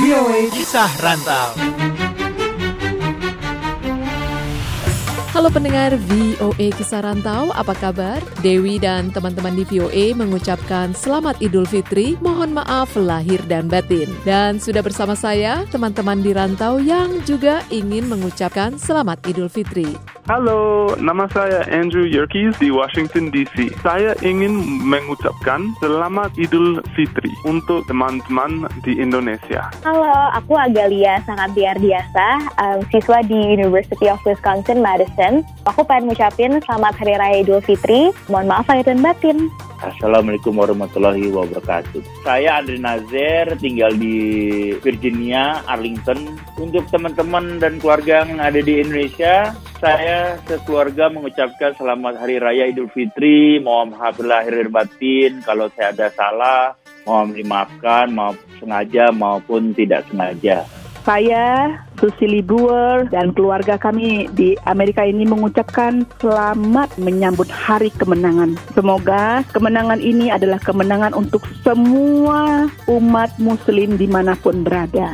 VOA Kisah Rantau. Halo pendengar VOA Kisah Rantau, apa kabar? Dewi dan teman-teman di VOA mengucapkan selamat Idul Fitri, mohon maaf lahir dan batin. Dan sudah bersama saya teman-teman di rantau yang juga ingin mengucapkan selamat Idul Fitri. Halo, nama saya Andrew Yerkes di Washington DC. Saya ingin mengucapkan selamat Idul Fitri untuk teman-teman di Indonesia. Halo, aku Agalia sangat biar biasa, um, siswa di University of Wisconsin Madison. Aku pengen ngucapin selamat Hari Raya Idul Fitri. Mohon maaf lahir dan batin. Assalamualaikum warahmatullahi wabarakatuh. Saya Andre Nazer, tinggal di Virginia, Arlington. Untuk teman-teman dan keluarga yang ada di Indonesia, saya sekeluarga mengucapkan selamat Hari Raya Idul Fitri. Mohon maaf lahir batin kalau saya ada salah. Mohon dimaafkan, mau sengaja maupun tidak sengaja. Saya, Susili Brewer, dan keluarga kami di Amerika ini mengucapkan selamat menyambut hari kemenangan. Semoga kemenangan ini adalah kemenangan untuk semua umat muslim di mana pun berada.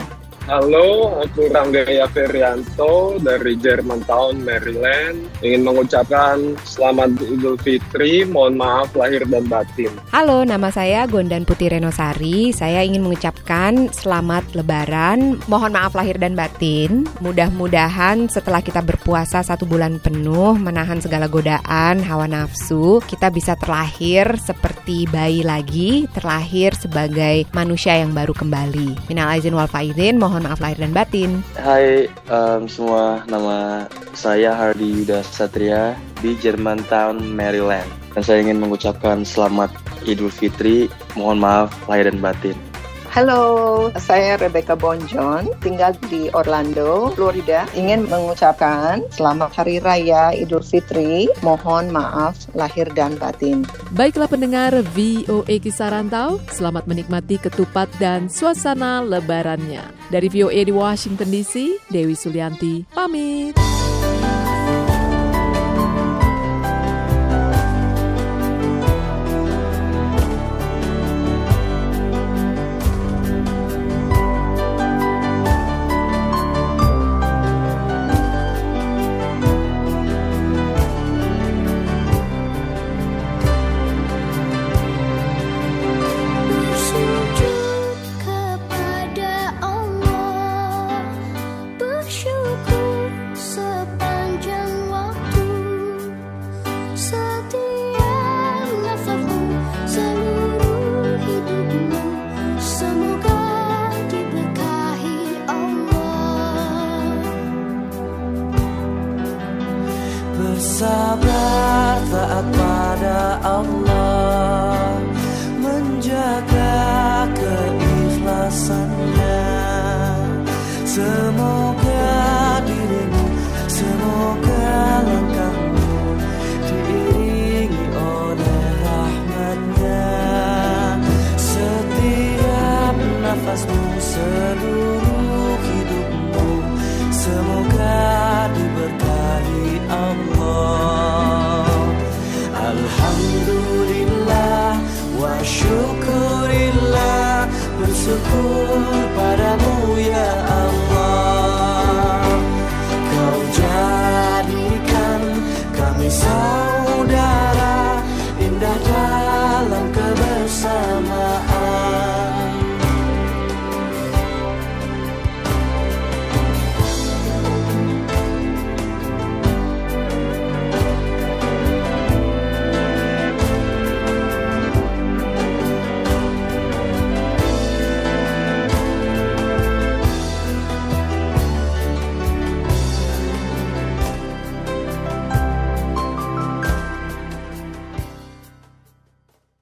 Halo, aku Ranggaya Ferianto dari Germantown, Maryland. Ingin mengucapkan selamat Idul Fitri, mohon maaf lahir dan batin. Halo, nama saya Gondan Putih Renosari. Saya ingin mengucapkan selamat Lebaran, mohon maaf lahir dan batin. Mudah-mudahan setelah kita berpuasa satu bulan penuh, menahan segala godaan, hawa nafsu, kita bisa terlahir seperti bayi lagi, terlahir sebagai manusia yang baru kembali. Minal aizin wal faizin, mohon maaf lahir dan batin. Hai um, semua, nama saya Hardy Yuda Satria di Germantown, Maryland. Dan saya ingin mengucapkan selamat Idul Fitri, mohon maaf lahir dan batin. Halo, saya Rebecca Bonjon, tinggal di Orlando, Florida. Ingin mengucapkan selamat Hari Raya Idul Fitri. Mohon maaf lahir dan batin. Baiklah pendengar VOA Kisah Rantau, selamat menikmati ketupat dan suasana lebarannya. Dari VOA di Washington DC, Dewi Sulianti pamit. Bersabar taat pada Allah Menjaga keikhlasannya Alhamdulillah wa syukurillah bersyukur